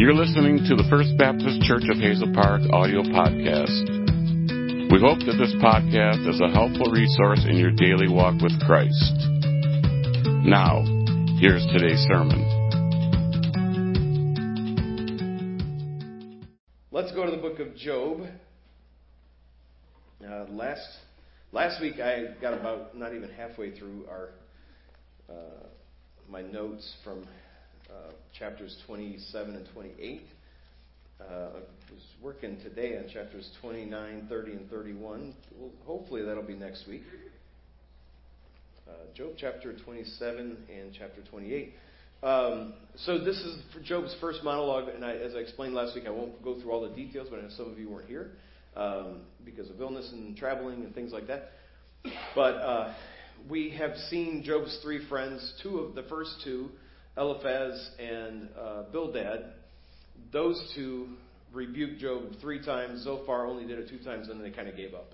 You're listening to the First Baptist Church of Hazel Park audio podcast. We hope that this podcast is a helpful resource in your daily walk with Christ. Now, here's today's sermon. Let's go to the book of Job. Uh, last last week I got about not even halfway through our uh, my notes from uh, chapters 27 and 28. Uh, I was working today on chapters 29, 30, and 31. Well, hopefully that'll be next week. Uh, Job chapter 27 and chapter 28. Um, so this is Job's first monologue, and I, as I explained last week, I won't go through all the details, but I know some of you weren't here um, because of illness and traveling and things like that. But uh, we have seen Job's three friends, two of the first two Eliphaz and uh, Bildad, those two rebuked Job three times. Zophar only did it two times, and then they kind of gave up.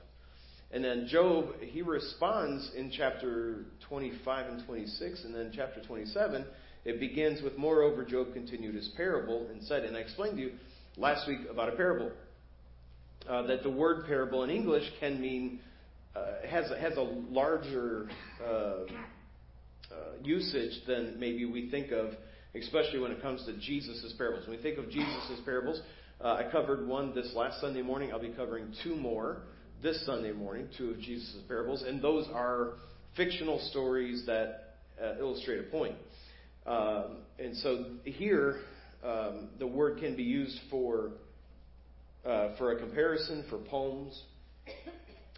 And then Job, he responds in chapter 25 and 26, and then chapter 27, it begins with, Moreover, Job continued his parable and said, and I explained to you last week about a parable, uh, that the word parable in English can mean, uh, has, has a larger uh, uh, usage than maybe we think of, especially when it comes to Jesus' parables. When we think of Jesus' parables, uh, I covered one this last Sunday morning. I'll be covering two more this Sunday morning, two of Jesus' parables, and those are fictional stories that uh, illustrate a point. Um, and so here, um, the word can be used for uh, for a comparison, for poems.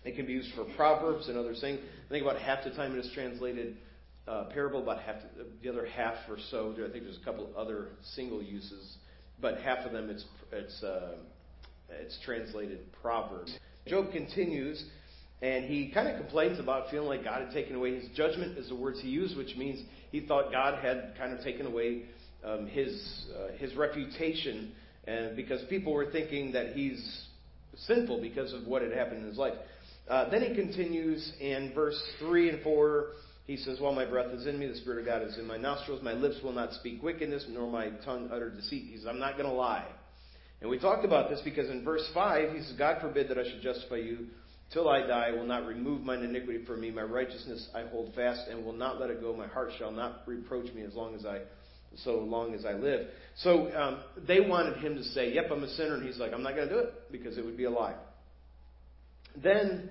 It can be used for proverbs and other things. I think about half the time it is translated uh, parable, about half the other half or so. I think there's a couple other single uses, but half of them it's it's uh, it's translated proverbs. Job continues, and he kind of complains about feeling like God had taken away his judgment, is the words he used, which means he thought God had kind of taken away um, his uh, his reputation, and because people were thinking that he's sinful because of what had happened in his life. Uh, then he continues in verse three and four. He says, While my breath is in me, the Spirit of God is in my nostrils. My lips will not speak wickedness, nor my tongue utter deceit. He says, I'm not going to lie. And we talked about this because in verse 5, he says, God forbid that I should justify you till I die. I will not remove mine iniquity from me. My righteousness I hold fast and will not let it go. My heart shall not reproach me as long as I, so long as I live. So um, they wanted him to say, Yep, I'm a sinner. And he's like, I'm not going to do it because it would be a lie. Then,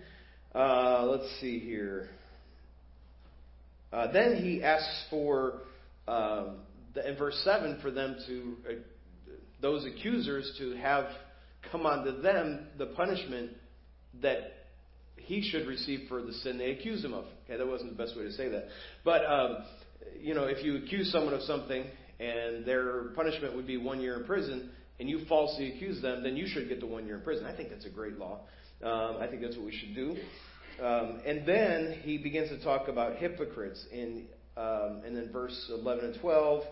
uh, let's see here. Uh, then he asks for, um, the, in verse 7, for them to, uh, those accusers to have come onto them the punishment that he should receive for the sin they accuse him of. Okay, that wasn't the best way to say that. But, um, you know, if you accuse someone of something and their punishment would be one year in prison, and you falsely accuse them, then you should get the one year in prison. I think that's a great law. Um, I think that's what we should do. Um, and then he begins to talk about hypocrites in um, and then verse 11 and 12.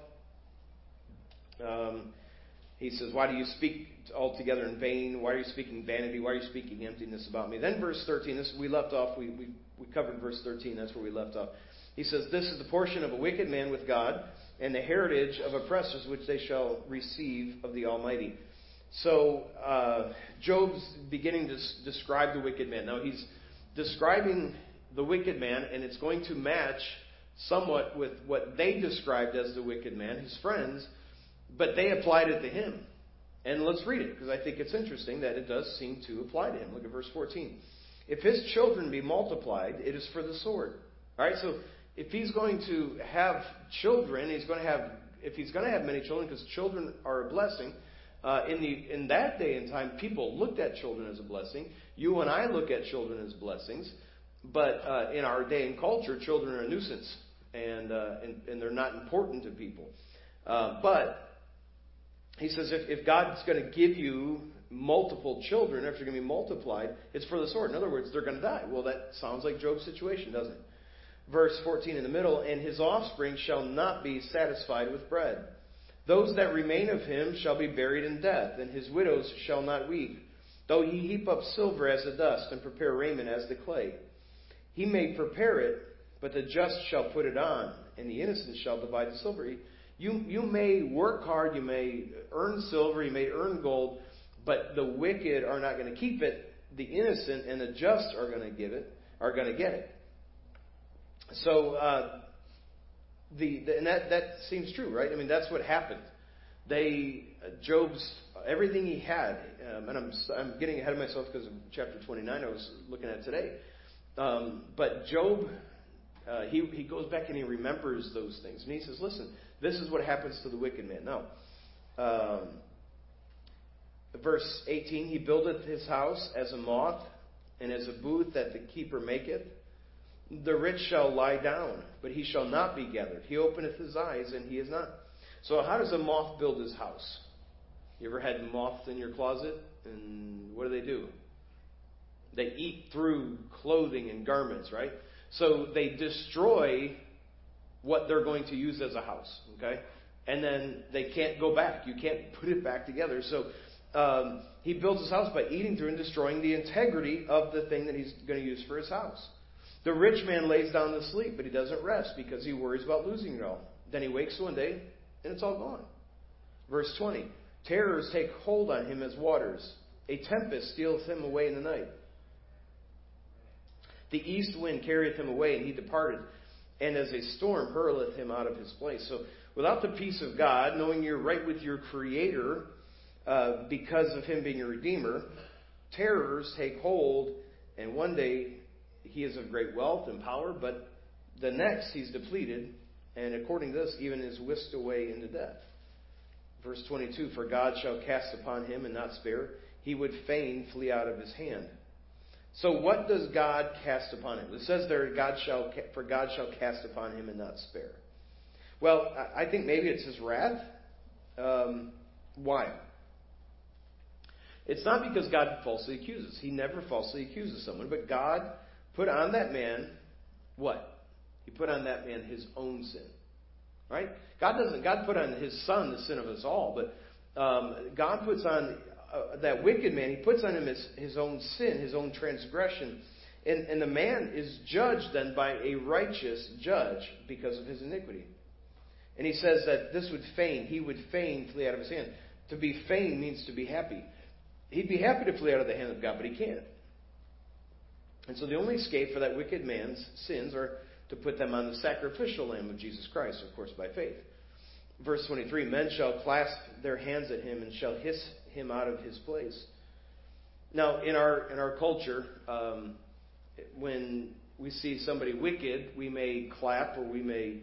Um, he says, Why do you speak altogether in vain? Why are you speaking vanity? Why are you speaking emptiness about me? Then verse 13, this we left off, we, we, we covered verse 13, that's where we left off. He says, This is the portion of a wicked man with God, and the heritage of oppressors which they shall receive of the Almighty. So uh, Job's beginning to s- describe the wicked man. Now he's describing the wicked man, and it's going to match somewhat with what they described as the wicked man, his friends, but they applied it to him. And let's read it, because I think it's interesting that it does seem to apply to him. Look at verse 14. If his children be multiplied, it is for the sword. All right, so if he's going to have children, he's going to have, if he's going to have many children, because children are a blessing, uh, in, the, in that day and time, people looked at children as a blessing. You and I look at children as blessings. But uh, in our day and culture, children are a nuisance, and, uh, and, and they're not important to people. Uh, but he says if, if God's going to give you multiple children, if they're going to be multiplied, it's for the sword. In other words, they're going to die. Well, that sounds like Job's situation, doesn't it? Verse 14 in the middle, and his offspring shall not be satisfied with bread. Those that remain of him shall be buried in death, and his widows shall not weep. Though he heap up silver as the dust, and prepare raiment as the clay. He may prepare it, but the just shall put it on, and the innocent shall divide the silver. You, you may work hard, you may earn silver, you may earn gold, but the wicked are not going to keep it. The innocent and the just are going to give it, are going to get it. So, uh, the, the, and that, that seems true, right? I mean, that's what happened. They, uh, Job's, everything he had, um, and I'm, I'm getting ahead of myself because of chapter 29 I was looking at today. Um, but Job, uh, he, he goes back and he remembers those things. And he says, listen, this is what happens to the wicked man. Now, um, verse 18, he buildeth his house as a moth and as a booth that the keeper maketh. The rich shall lie down, but he shall not be gathered. He openeth his eyes, and he is not. So, how does a moth build his house? You ever had moths in your closet? And what do they do? They eat through clothing and garments, right? So they destroy what they're going to use as a house, okay? And then they can't go back. You can't put it back together. So um, he builds his house by eating through and destroying the integrity of the thing that he's going to use for his house. The rich man lays down to sleep, but he doesn't rest because he worries about losing it all. Then he wakes one day and it's all gone. Verse 20 Terrors take hold on him as waters, a tempest steals him away in the night. The east wind carrieth him away, and he departed, and as a storm hurleth him out of his place. So, without the peace of God, knowing you're right with your Creator uh, because of Him being a Redeemer, terrors take hold, and one day he is of great wealth and power, but the next he's depleted, and according to this, even is whisked away into death. Verse 22 For God shall cast upon him and not spare, he would fain flee out of his hand. So what does God cast upon him? It says there, God shall, for God shall cast upon him and not spare. Well, I think maybe it's his wrath. Um, why? It's not because God falsely accuses. He never falsely accuses someone, but God put on that man what? He put on that man his own sin. Right? God doesn't. God put on his son the sin of us all, but um, God puts on uh, that wicked man. He puts on him his, his own sin, his own transgression, and, and the man is judged then by a righteous judge because of his iniquity. And he says that this would fain, he would fain flee out of his hand. To be fain means to be happy. He'd be happy to flee out of the hand of God, but he can't. And so the only escape for that wicked man's sins are to put them on the sacrificial lamb of Jesus Christ, of course, by faith. Verse 23 Men shall clasp their hands at him and shall hiss him out of his place. Now, in our, in our culture, um, when we see somebody wicked, we may clap or we may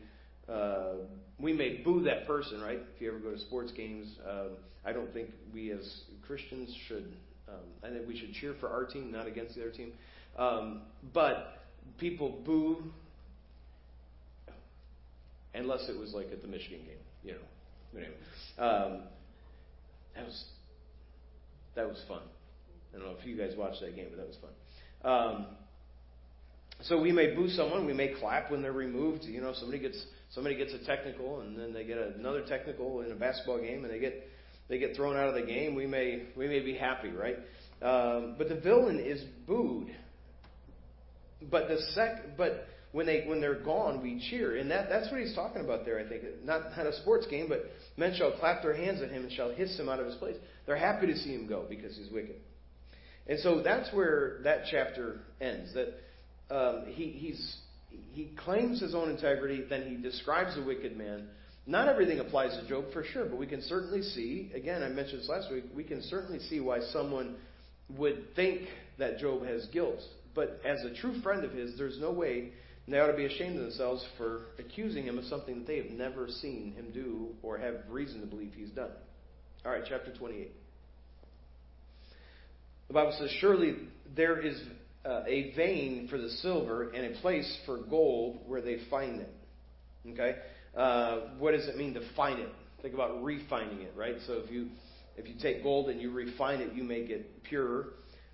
uh, we may boo that person, right? If you ever go to sports games, um, I don't think we as Christians should. Um, I think we should cheer for our team, not against the other team. Um, but people boo unless it was like at the Michigan game, you know. Anyway, um, that was that was fun. I don't know if you guys watched that game, but that was fun. Um, so we may boo someone, we may clap when they're removed. You know, somebody gets somebody gets a technical, and then they get another technical in a basketball game, and they get they get thrown out of the game. We may we may be happy, right? Um, but the villain is booed. But the sec, but when they when they're gone, we cheer, and that that's what he's talking about there. I think not not a sports game, but men shall clap their hands at him and shall hiss him out of his place. They're happy to see him go because he's wicked, and so that's where that chapter ends. That um, he he's he claims his own integrity, then he describes a wicked man. Not everything applies to Job for sure, but we can certainly see. Again, I mentioned this last week. We can certainly see why someone would think that Job has guilt. But as a true friend of his, there's no way they ought to be ashamed of themselves for accusing him of something that they have never seen him do or have reason to believe he's done. All right, chapter 28. The Bible says, Surely there is uh, a vein for the silver and a place for gold where they find it. Okay? Uh, what does it mean to find it? Think about refining it, right? So if you if you take gold and you refine it, you make it purer.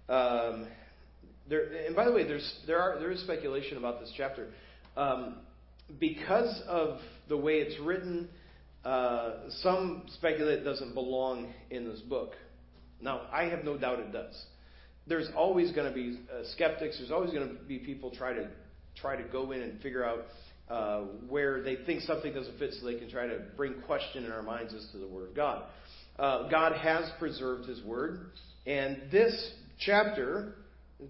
Um, there, and by the way, there's, there, are, there is speculation about this chapter. Um, because of the way it's written, uh, some speculate it doesn't belong in this book. Now, I have no doubt it does. There's always going to be uh, skeptics. There's always going to be people try to try to go in and figure out uh, where they think something doesn't fit, so they can try to bring question in our minds as to the Word of God. Uh, God has preserved His Word, and this chapter,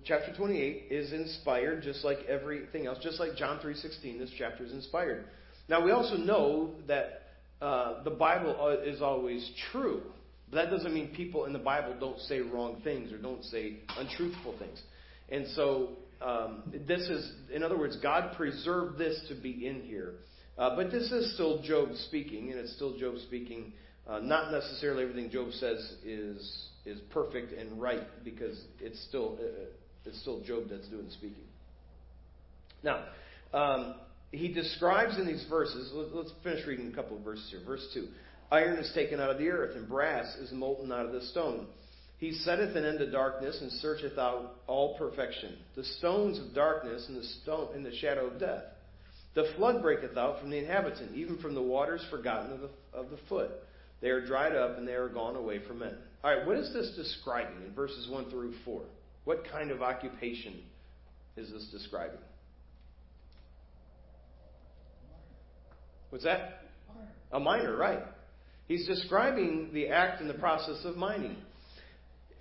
chapter 28, is inspired just like everything else, just like John 3:16. This chapter is inspired. Now we also know that uh, the Bible uh, is always true. But that doesn't mean people in the Bible don't say wrong things or don't say untruthful things. And so um, this is, in other words, God preserved this to be in here. Uh, but this is still Job speaking, and it's still Job speaking. Uh, not necessarily everything Job says is is perfect and right, because it's still uh, uh it's still Job that's doing the speaking. Now, um, he describes in these verses. Let's finish reading a couple of verses here. Verse two: Iron is taken out of the earth, and brass is molten out of the stone. He setteth an end to darkness and searcheth out all perfection. The stones of darkness and the stone in the shadow of death. The flood breaketh out from the inhabitant, even from the waters forgotten of the, of the foot. They are dried up and they are gone away from men. All right, what is this describing in verses 1 through 4? What kind of occupation is this describing? What's that? A miner, right. He's describing the act and the process of mining.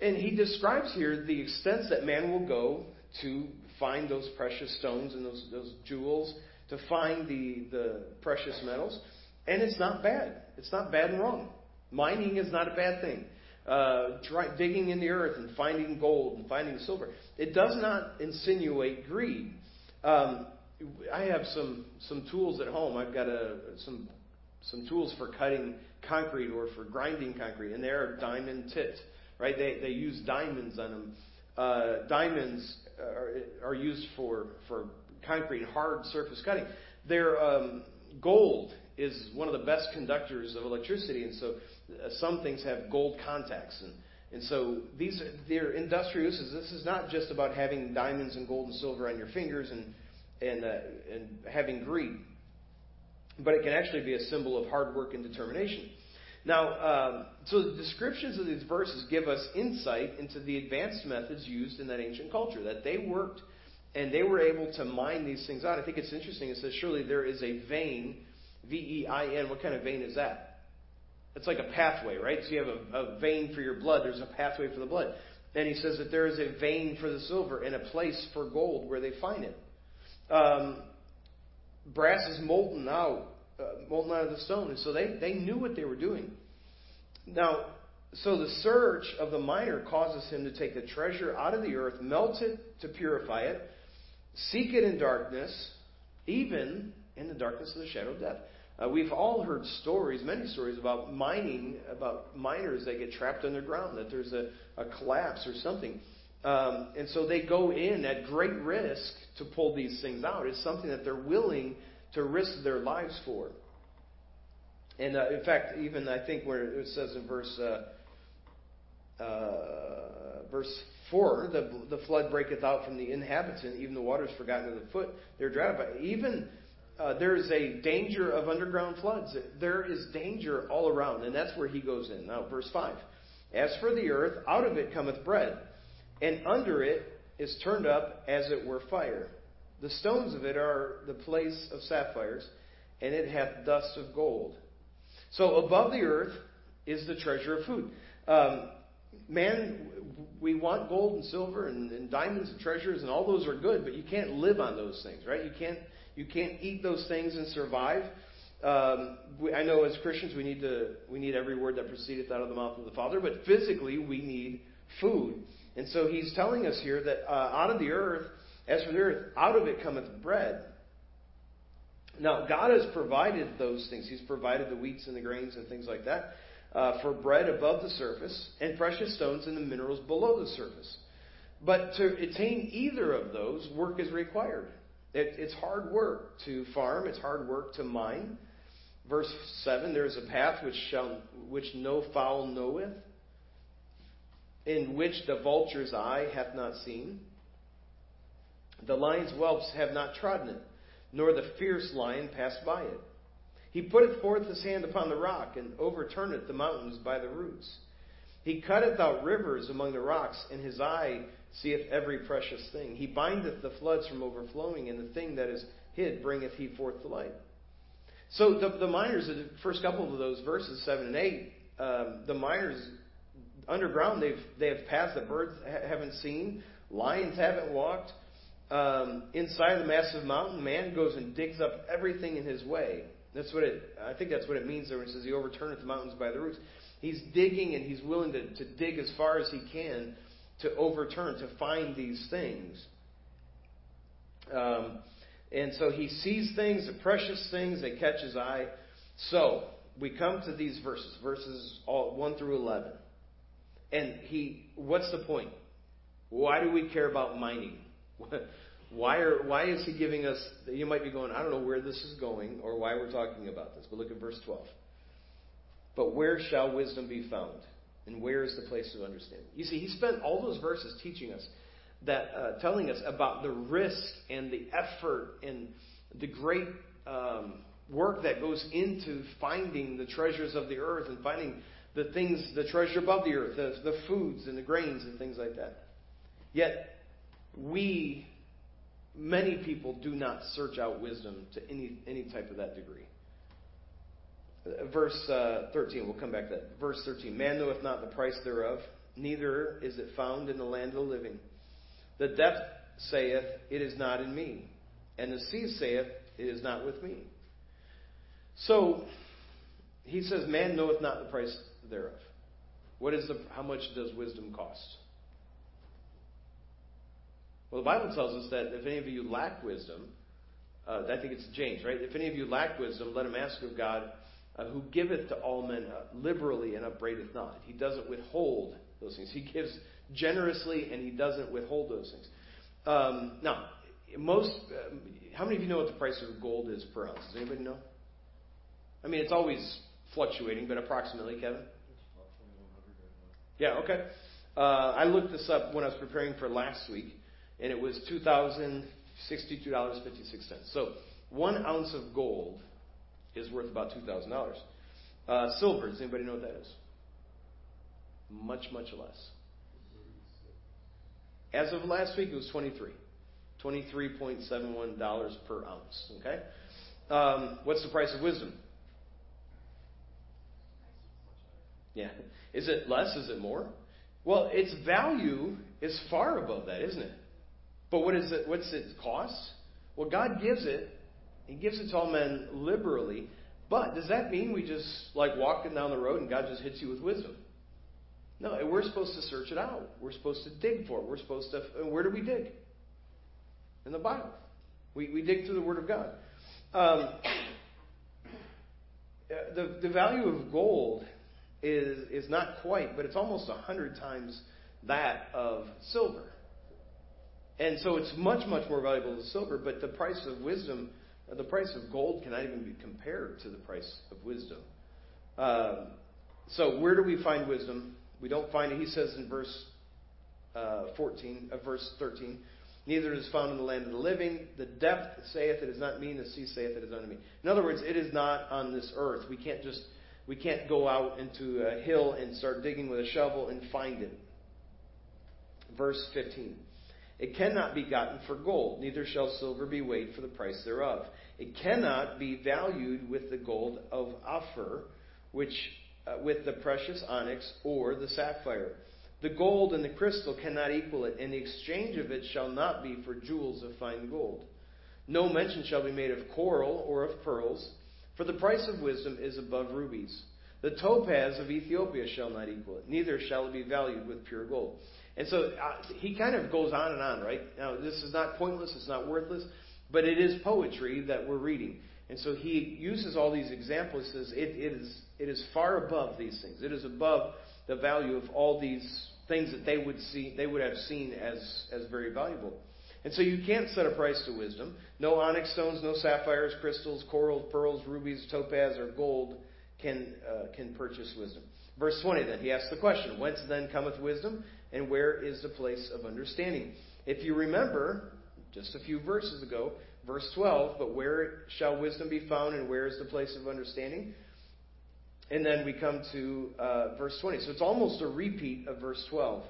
And he describes here the extents that man will go to find those precious stones and those, those jewels, to find the, the precious metals. And it's not bad. It's not bad and wrong. Mining is not a bad thing. Uh, try, digging in the earth and finding gold and finding silver. It does not insinuate greed. Um, I have some some tools at home. I've got a some some tools for cutting concrete or for grinding concrete, and they are diamond tipped right? They, they use diamonds on them. Uh, diamonds are, are used for, for concrete, hard surface cutting. Their um, gold is one of the best conductors of electricity, and so some things have gold contacts. And, and so these are they're industrial uses. This is not just about having diamonds and gold and silver on your fingers and, and, uh, and having greed, but it can actually be a symbol of hard work and determination. Now, um, so the descriptions of these verses give us insight into the advanced methods used in that ancient culture, that they worked and they were able to mine these things out. I think it's interesting. It says, surely there is a vein, V E I N. What kind of vein is that? It's like a pathway, right? So you have a, a vein for your blood, there's a pathway for the blood. And he says that there is a vein for the silver and a place for gold where they find it. Um, brass is molten out uh, molten out of the stone. And so they, they knew what they were doing. Now, so the search of the miner causes him to take the treasure out of the earth, melt it to purify it, seek it in darkness, even in the darkness of the shadow of death. Uh, we've all heard stories, many stories about mining, about miners that get trapped underground, that there's a, a collapse or something. Um, and so they go in at great risk to pull these things out. It's something that they're willing to risk their lives for. And uh, in fact, even I think where it says in verse uh, uh, verse four, the the flood breaketh out from the inhabitant, even the waters forgotten of the foot. They're drowned. But even uh, there is a danger of underground floods. There is danger all around, and that's where he goes in. Now, verse five. As for the earth, out of it cometh bread, and under it is turned up as it were fire. The stones of it are the place of sapphires, and it hath dust of gold. So above the earth is the treasure of food. Um, man, we want gold and silver and, and diamonds and treasures, and all those are good, but you can't live on those things, right? You can't you can't eat those things and survive. Um, we, I know as Christians we need to we need every word that proceedeth out of the mouth of the Father, but physically we need food. And so he's telling us here that uh, out of the earth as for the earth, out of it cometh bread. Now, God has provided those things. He's provided the wheats and the grains and things like that uh, for bread above the surface and precious stones and the minerals below the surface. But to attain either of those, work is required. It, it's hard work to farm, it's hard work to mine. Verse 7 There is a path which, shall, which no fowl knoweth, in which the vulture's eye hath not seen the lion's whelps have not trodden it, nor the fierce lion passed by it. He putteth forth his hand upon the rock, and overturneth the mountains by the roots. He cutteth out rivers among the rocks, and his eye seeth every precious thing. He bindeth the floods from overflowing, and the thing that is hid bringeth he forth to light. So the, the miners, the first couple of those verses, 7 and 8, um, the miners underground, they've, they have paths that birds ha- haven't seen, lions haven't walked. Um, inside the massive mountain, man goes and digs up everything in his way. That's what it. I think that's what it means there when it says he overturneth the mountains by the roots. He's digging and he's willing to, to dig as far as he can to overturn, to find these things. Um, and so he sees things, the precious things that catch his eye. So we come to these verses, verses all, 1 through 11. And he, what's the point? Why do we care about mining? Why, are, why is he giving us, you might be going, I don't know where this is going or why we're talking about this, but look at verse 12. But where shall wisdom be found? And where is the place of understanding? You see, he spent all those verses teaching us that, uh, telling us about the risk and the effort and the great um, work that goes into finding the treasures of the earth and finding the things, the treasure above the earth, the, the foods and the grains and things like that. Yet, we Many people do not search out wisdom to any, any type of that degree. Verse uh, 13, we'll come back to that. Verse 13 Man knoweth not the price thereof, neither is it found in the land of the living. The depth saith, It is not in me. And the sea saith, It is not with me. So, he says, Man knoweth not the price thereof. What is the, how much does wisdom cost? Well, the Bible tells us that if any of you lack wisdom, uh, I think it's James, right? If any of you lack wisdom, let him ask of God, uh, who giveth to all men liberally and upbraideth not. He doesn't withhold those things. He gives generously and he doesn't withhold those things. Um, now, most, uh, how many of you know what the price of gold is per ounce? Does anybody know? I mean, it's always fluctuating, but approximately, Kevin? Yeah, okay. Uh, I looked this up when I was preparing for last week and it was $2,062.56. So one ounce of gold is worth about $2,000. Uh, silver, does anybody know what that is? Much, much less. As of last week, it was 23. $23.71 per ounce. Okay? Um, what's the price of wisdom? Yeah. Is it less? Is it more? Well, its value is far above that, isn't it? But what is it? What's it cost? Well, God gives it. He gives it to all men liberally. But does that mean we just like walking down the road and God just hits you with wisdom? No, we're supposed to search it out. We're supposed to dig for it. We're supposed to. And Where do we dig? In the Bible. We, we dig through the Word of God. Um, the, the value of gold is, is not quite, but it's almost a hundred times that of silver. And so it's much, much more valuable than silver, but the price of wisdom, uh, the price of gold cannot even be compared to the price of wisdom. Um, so where do we find wisdom? We don't find it. He says in verse uh, 14, uh, verse 13, neither is found in the land of the living. The depth saith it is not me, the sea saith it is unto me. In other words, it is not on this earth. We can't just we can't go out into a hill and start digging with a shovel and find it. Verse 15. It cannot be gotten for gold, neither shall silver be weighed for the price thereof. It cannot be valued with the gold of Ophir, which uh, with the precious onyx or the sapphire. The gold and the crystal cannot equal it, and the exchange of it shall not be for jewels of fine gold. No mention shall be made of coral or of pearls, for the price of wisdom is above rubies. The topaz of Ethiopia shall not equal it, neither shall it be valued with pure gold. And so uh, he kind of goes on and on, right? Now, this is not pointless, it's not worthless, but it is poetry that we're reading. And so he uses all these examples. He says it, it, is, it is far above these things. It is above the value of all these things that they would see, they would have seen as, as very valuable. And so you can't set a price to wisdom. No onyx stones, no sapphires, crystals, corals, pearls, rubies, topaz, or gold can, uh, can purchase wisdom. Verse 20 then, he asks the question, Whence then cometh wisdom? And where is the place of understanding? If you remember, just a few verses ago, verse 12, but where shall wisdom be found and where is the place of understanding? And then we come to uh, verse 20. So it's almost a repeat of verse 12.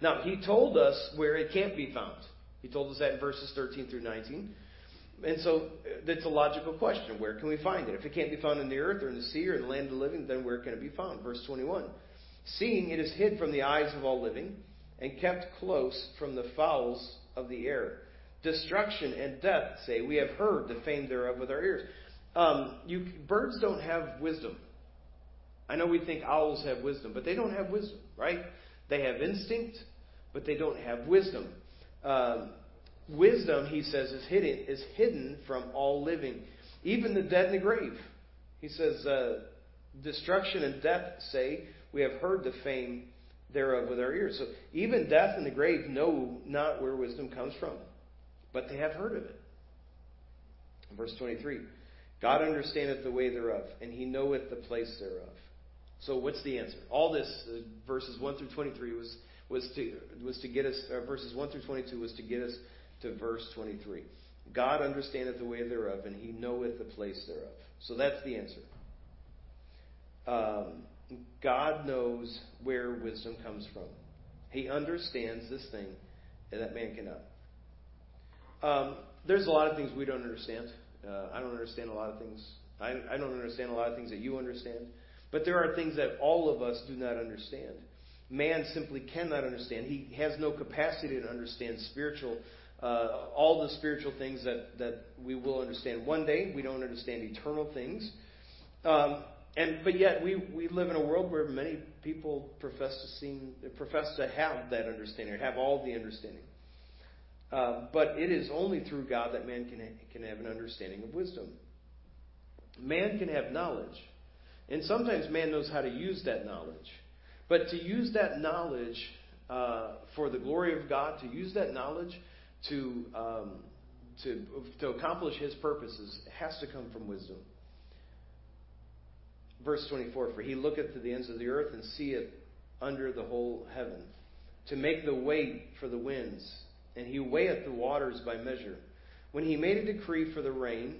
Now, he told us where it can't be found. He told us that in verses 13 through 19. And so that's a logical question. Where can we find it? If it can't be found in the earth or in the sea or in the land of the living, then where can it be found? Verse 21. Seeing it is hid from the eyes of all living and kept close from the fowls of the air. Destruction and death say, We have heard the fame thereof with our ears. Um, you, birds don't have wisdom. I know we think owls have wisdom, but they don't have wisdom, right? They have instinct, but they don't have wisdom. Um, wisdom, he says, is hidden is hidden from all living, even the dead in the grave. He says, uh, destruction and death say, we have heard the fame thereof with our ears. So even death and the grave know not where wisdom comes from, but they have heard of it. Verse 23 God understandeth the way thereof, and he knoweth the place thereof. So what's the answer? All this, uh, verses 1 through 23, was, was, to, was to get us, uh, verses 1 through 22 was to get us to verse 23. God understandeth the way thereof, and he knoweth the place thereof. So that's the answer. Um, God knows where wisdom comes from. He understands this thing that man cannot. Um, there's a lot of things we don't understand. Uh, I don't understand a lot of things. I, I don't understand a lot of things that you understand. But there are things that all of us do not understand. Man simply cannot understand. He has no capacity to understand spiritual, uh, all the spiritual things that, that we will understand one day. We don't understand eternal things. Um, and but yet we, we live in a world where many people profess to seem profess to have that understanding or have all the understanding. Uh, but it is only through God that man can can have an understanding of wisdom. Man can have knowledge, and sometimes man knows how to use that knowledge. But to use that knowledge uh, for the glory of God, to use that knowledge to um, to to accomplish His purposes, has to come from wisdom. Verse 24 For he looketh to the ends of the earth and seeth under the whole heaven, to make the way for the winds, and he weigheth the waters by measure. When he made a decree for the rain,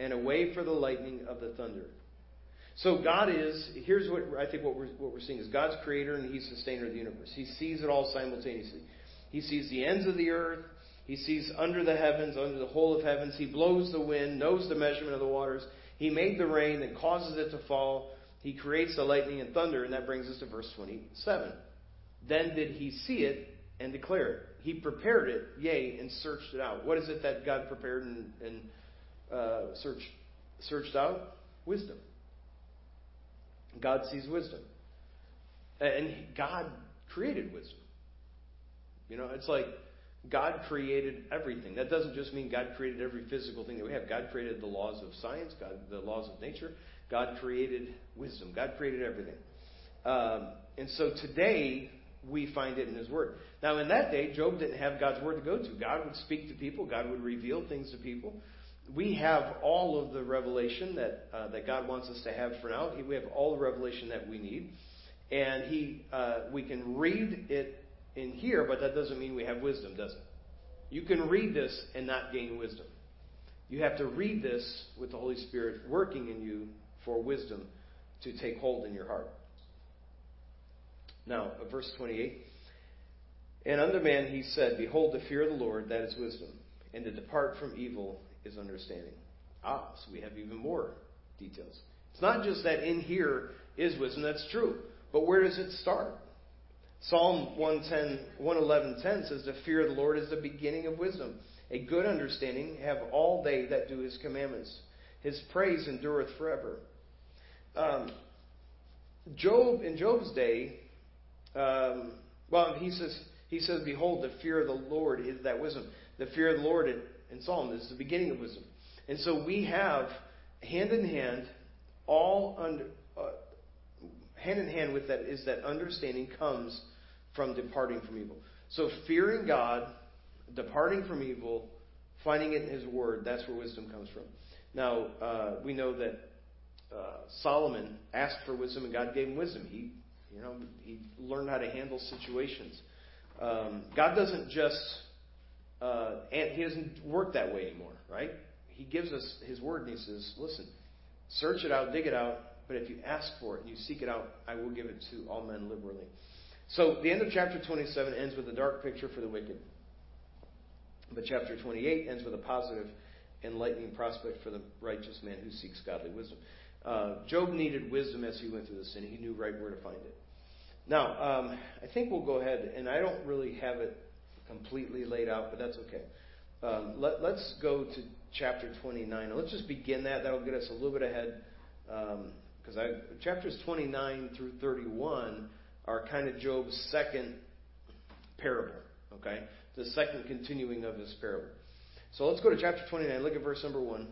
and a way for the lightning of the thunder. So God is, here's what I think what we're, what we're seeing is God's creator and he's sustainer of the universe. He sees it all simultaneously. He sees the ends of the earth. He sees under the heavens, under the whole of heavens. He blows the wind, knows the measurement of the waters. He made the rain that causes it to fall. He creates the lightning and thunder, and that brings us to verse 27. Then did he see it and declare it. He prepared it, yea, and searched it out. What is it that God prepared and, and uh, searched, searched out? Wisdom. God sees wisdom. And God created wisdom. You know, it's like God created everything. That doesn't just mean God created every physical thing that we have. God created the laws of science, God, the laws of nature. God created wisdom. God created everything. Um, and so today, we find it in His Word. Now, in that day, Job didn't have God's Word to go to. God would speak to people, God would reveal things to people. We have all of the revelation that, uh, that God wants us to have for now. We have all the revelation that we need. And he, uh, we can read it in here, but that doesn't mean we have wisdom, does it? You can read this and not gain wisdom. You have to read this with the Holy Spirit working in you for wisdom to take hold in your heart. Now, verse 28. And unto man he said, Behold, the fear of the Lord, that is wisdom, and to depart from evil is understanding. Ah, so we have even more details. It's not just that in here is wisdom, that's true. But where does it start? Psalm 110, 111.10 says, The fear of the Lord is the beginning of wisdom. A good understanding have all they that do his commandments. His praise endureth forever. Um, Job, in Job's day, um, well, he says, he says, Behold, the fear of the Lord is that wisdom. The fear of the Lord in, in Psalm is the beginning of wisdom. And so we have, hand in hand, all under, uh, hand in hand with that is that understanding comes from departing from evil. So fearing God, departing from evil, finding it in His Word, that's where wisdom comes from. Now, uh, we know that uh, Solomon asked for wisdom and God gave him wisdom. He, you know, he learned how to handle situations. Um, God doesn't just, uh, and He doesn't work that way anymore, right? He gives us His Word and He says, listen, search it out, dig it out, but if you ask for it and you seek it out, I will give it to all men liberally. So the end of chapter 27 ends with a dark picture for the wicked. But chapter 28 ends with a positive enlightening prospect for the righteous man who seeks godly wisdom. Uh, Job needed wisdom as he went through this, and he knew right where to find it. Now, um, I think we'll go ahead, and I don't really have it completely laid out, but that's okay. Um, let, us go to chapter 29. Let's just begin that. That'll get us a little bit ahead. Because um, chapters 29 through 31 are kind of Job's second parable. Okay? The second continuing of his parable. So let's go to chapter 29. Look at verse number 1.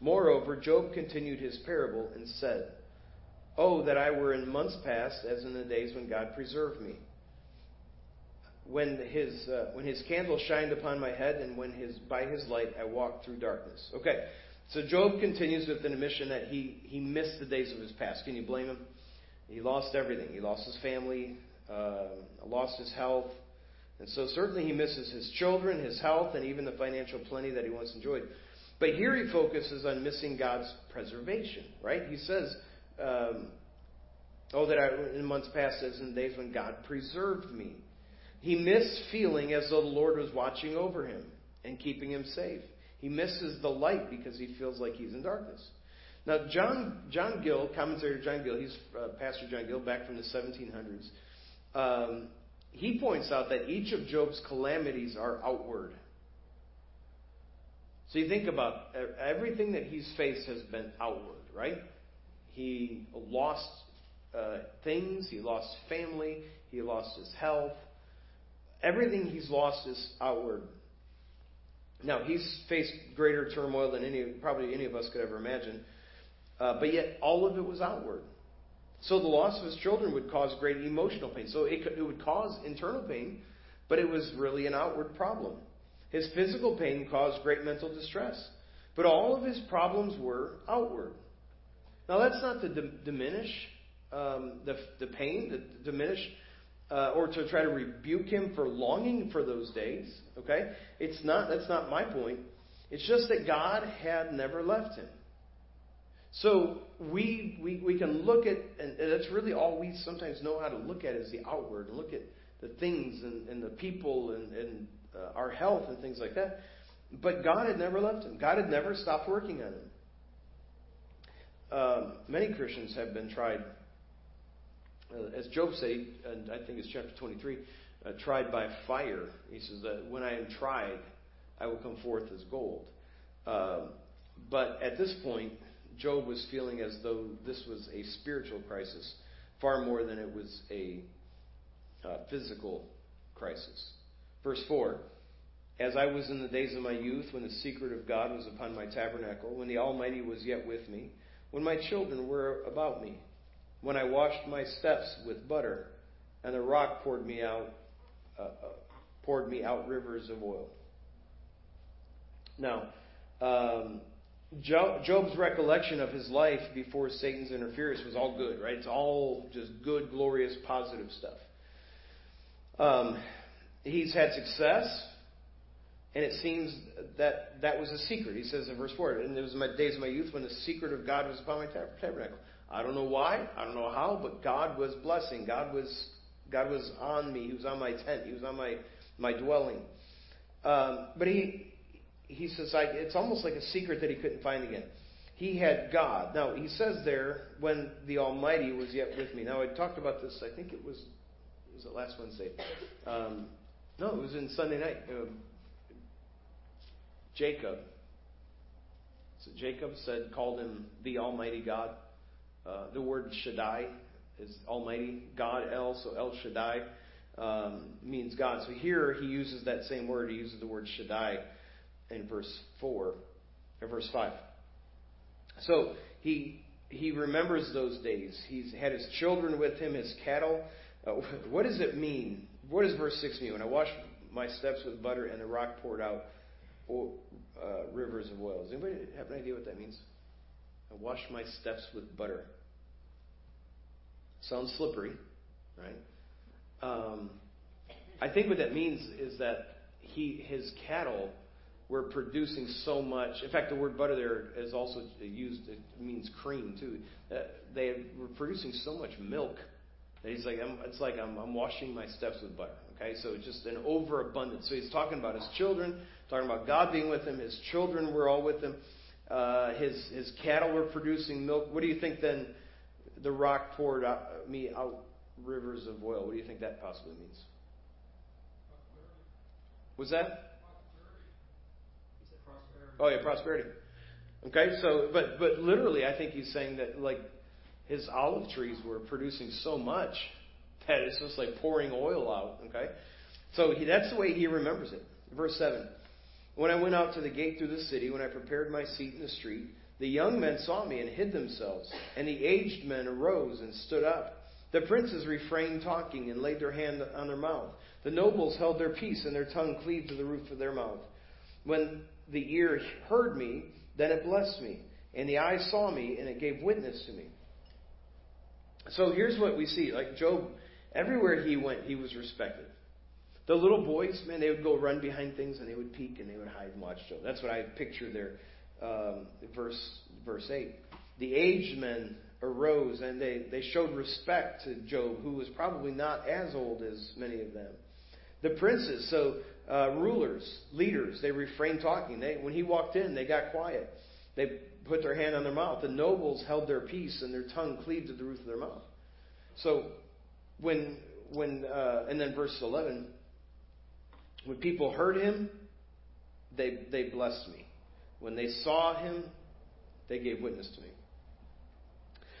Moreover, Job continued his parable and said, Oh, that I were in months past, as in the days when God preserved me. When his, uh, when his candle shined upon my head, and when his, by his light I walked through darkness. Okay, so Job continues with an admission that he, he missed the days of his past. Can you blame him? He lost everything. He lost his family, uh, lost his health. And so certainly he misses his children, his health, and even the financial plenty that he once enjoyed. But here he focuses on missing God's preservation, right? He says, um, Oh, that I, in months past, as in the days when God preserved me. He missed feeling as though the Lord was watching over him and keeping him safe. He misses the light because he feels like he's in darkness. Now, John, John Gill, commentator John Gill, he's uh, Pastor John Gill back from the 1700s. Um, he points out that each of Job's calamities are outward. So you think about everything that he's faced has been outward, right? He lost uh, things, he lost family, he lost his health. Everything he's lost is outward. Now, he's faced greater turmoil than any, probably any of us could ever imagine, uh, but yet all of it was outward. So the loss of his children would cause great emotional pain. So it, could, it would cause internal pain, but it was really an outward problem. His physical pain caused great mental distress. But all of his problems were outward. Now, that's not to d- diminish um, the, the pain, to diminish uh, or to try to rebuke him for longing for those days. Okay? It's not, that's not my point. It's just that God had never left him. So we, we, we can look at, and that's really all we sometimes know how to look at is the outward, and look at the things and, and the people and, and uh, our health and things like that. But God had never left him. God had never stopped working on him. Um, many Christians have been tried, uh, as Job said, and I think it's chapter 23, uh, tried by fire. He says that when I am tried, I will come forth as gold. Um, but at this point, Job was feeling as though this was a spiritual crisis far more than it was a uh, physical crisis. Verse 4 As I was in the days of my youth, when the secret of God was upon my tabernacle, when the Almighty was yet with me, when my children were about me, when I washed my steps with butter, and the rock poured me out, uh, uh, poured me out rivers of oil. Now, um, Job's recollection of his life before Satan's interference was all good, right? It's all just good, glorious, positive stuff. Um, he's had success, and it seems that that was a secret. He says in verse 4, and it was my days of my youth when the secret of God was upon my tabernacle. I don't know why, I don't know how, but God was blessing. God was God was on me. He was on my tent. He was on my my dwelling. Um, but he he says like it's almost like a secret that he couldn't find again. He had God. Now he says there when the Almighty was yet with me. Now I talked about this. I think it was was it last Wednesday? Um, no, it was in Sunday night. Um, Jacob. So Jacob said, called him the Almighty God. Uh, the word Shaddai is Almighty God. El, so El Shaddai um, means God. So here he uses that same word. He uses the word Shaddai in verse four or verse five. So he he remembers those days. He's had his children with him, his cattle. Uh, what does it mean? What does verse 6 mean? When I washed my steps with butter and the rock poured out uh, rivers of oil. Does anybody have an idea what that means? I washed my steps with butter. Sounds slippery, right? Um, I think what that means is that he his cattle were producing so much. In fact, the word butter there is also used. It means cream too. Uh, they were producing so much milk that he's like, I'm, it's like I'm, I'm washing my steps with butter. Okay, so it's just an overabundance. So he's talking about his children, talking about God being with him. His children were all with him. Uh, his his cattle were producing milk. What do you think then? The rock poured out, me out rivers of oil. What do you think that possibly means? Was that? Oh yeah, prosperity. Okay, so but but literally, I think he's saying that like his olive trees were producing so much that it's just like pouring oil out. Okay, so he, that's the way he remembers it. Verse seven. When I went out to the gate through the city, when I prepared my seat in the street, the young men saw me and hid themselves, and the aged men arose and stood up. The princes refrained talking and laid their hand on their mouth. The nobles held their peace, and their tongue cleaved to the roof of their mouth. When the ear heard me, then it blessed me, and the eye saw me, and it gave witness to me. So here's what we see. Like Job, everywhere he went, he was respected. The little boys, man, they would go run behind things and they would peek and they would hide and watch Job. That's what I picture there, um, verse verse eight. The aged men arose and they, they showed respect to Job, who was probably not as old as many of them. The princes, so uh, rulers, leaders, they refrained talking. They, when he walked in, they got quiet. They put their hand on their mouth. The nobles held their peace, and their tongue cleaved to the roof of their mouth. So, when when uh, and then verse eleven, when people heard him, they they blessed me. When they saw him, they gave witness to me.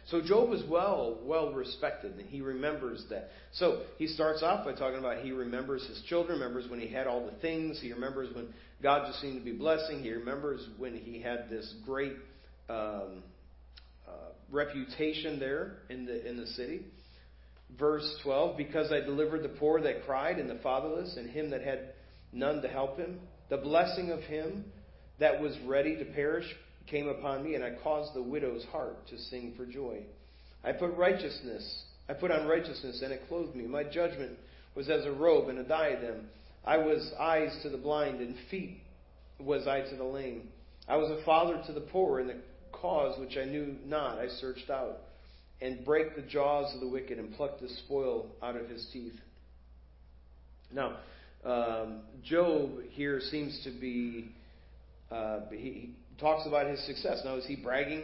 So Job is well, well respected, and he remembers that. So he starts off by talking about he remembers his children, remembers when he had all the things, he remembers when God just seemed to be blessing, he remembers when he had this great um, uh, reputation there in the in the city. Verse 12, because I delivered the poor that cried and the fatherless and him that had none to help him, the blessing of him that was ready to perish came upon me, and I caused the widow's heart to sing for joy. I put righteousness, I put on righteousness, and it clothed me. My judgment was as a robe and a diadem. I was eyes to the blind, and feet was I to the lame. I was a father to the poor, and the cause which I knew not I searched out, and break the jaws of the wicked, and pluck the spoil out of his teeth. Now, um, Job here seems to be uh, he, talks about his success. Now, is he bragging?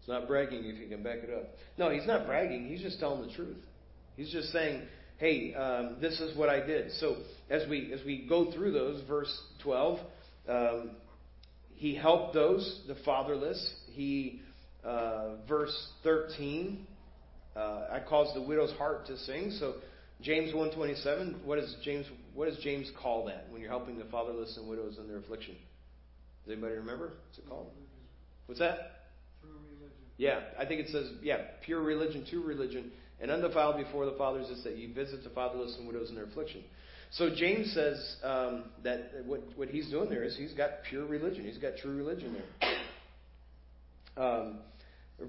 It's not bragging if you can back it up. No, he's not bragging. He's just telling the truth. He's just saying, "Hey, um, this is what I did." So as we as we go through those, verse twelve, um, he helped those the fatherless. He uh, verse thirteen, uh, I caused the widow's heart to sing. So James one twenty seven. What is James? What does James call that when you're helping the fatherless and widows in their affliction? Does anybody remember? What's it called? What's that? Yeah, I think it says, yeah, pure religion, true religion, and undefiled before the fathers is that you visit the fatherless and widows in their affliction. So James says um, that what, what he's doing there is he's got pure religion. He's got true religion there. Um,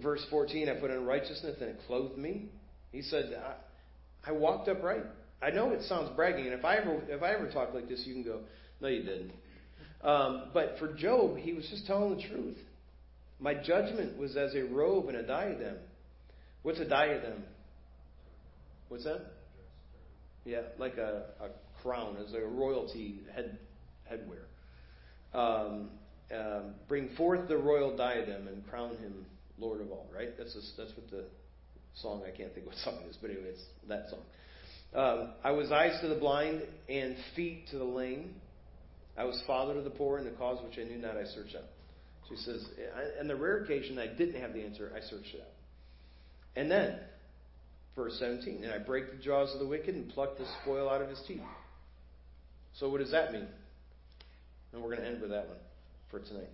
verse 14, I put on righteousness and it clothed me. He said, I, walked upright. I know it sounds bragging, and if I ever if I ever talk like this, you can go, no, you didn't. Um, but for Job, he was just telling the truth. My judgment was as a robe and a diadem. What's a diadem? What's that? Yeah, like a, a crown, as a royalty head headwear. Um, um, bring forth the royal diadem and crown him Lord of all. Right? That's a, that's what the song. I can't think what song it is, but anyway, it's that song. Um, I was eyes to the blind and feet to the lame. I was father to the poor, and the cause which I knew not I searched out. She says, on the rare occasion I didn't have the answer, I searched it out. And then, verse 17, and I break the jaws of the wicked and pluck the spoil out of his teeth. So what does that mean? And we're going to end with that one for tonight.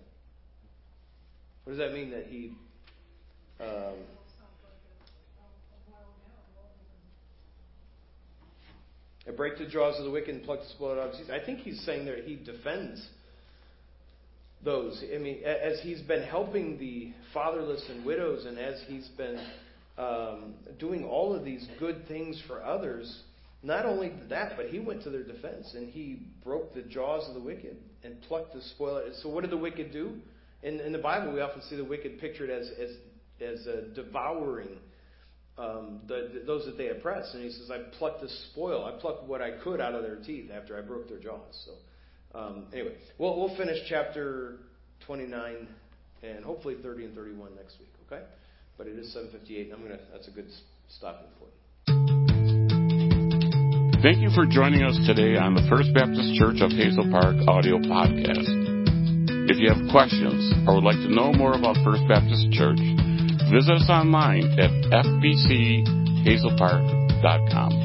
What does that mean that he um, break the jaws of the wicked and pluck the spoil out of his I think he's saying that he defends those. I mean, as he's been helping the fatherless and widows, and as he's been um, doing all of these good things for others, not only that, but he went to their defense and he broke the jaws of the wicked and plucked the spoil. So, what did the wicked do? In, in the Bible, we often see the wicked pictured as as as uh, devouring um, the, those that they oppress. And he says, I plucked the spoil. I plucked what I could out of their teeth after I broke their jaws. So, um, anyway, we'll, we'll finish chapter 29 and hopefully 30 and 31 next week, okay? But it is 758, and I'm gonna, that's a good stopping point. Thank you for joining us today on the First Baptist Church of Hazel Park audio podcast. If you have questions or would like to know more about First Baptist Church, visit us online at fbchazelpark.com.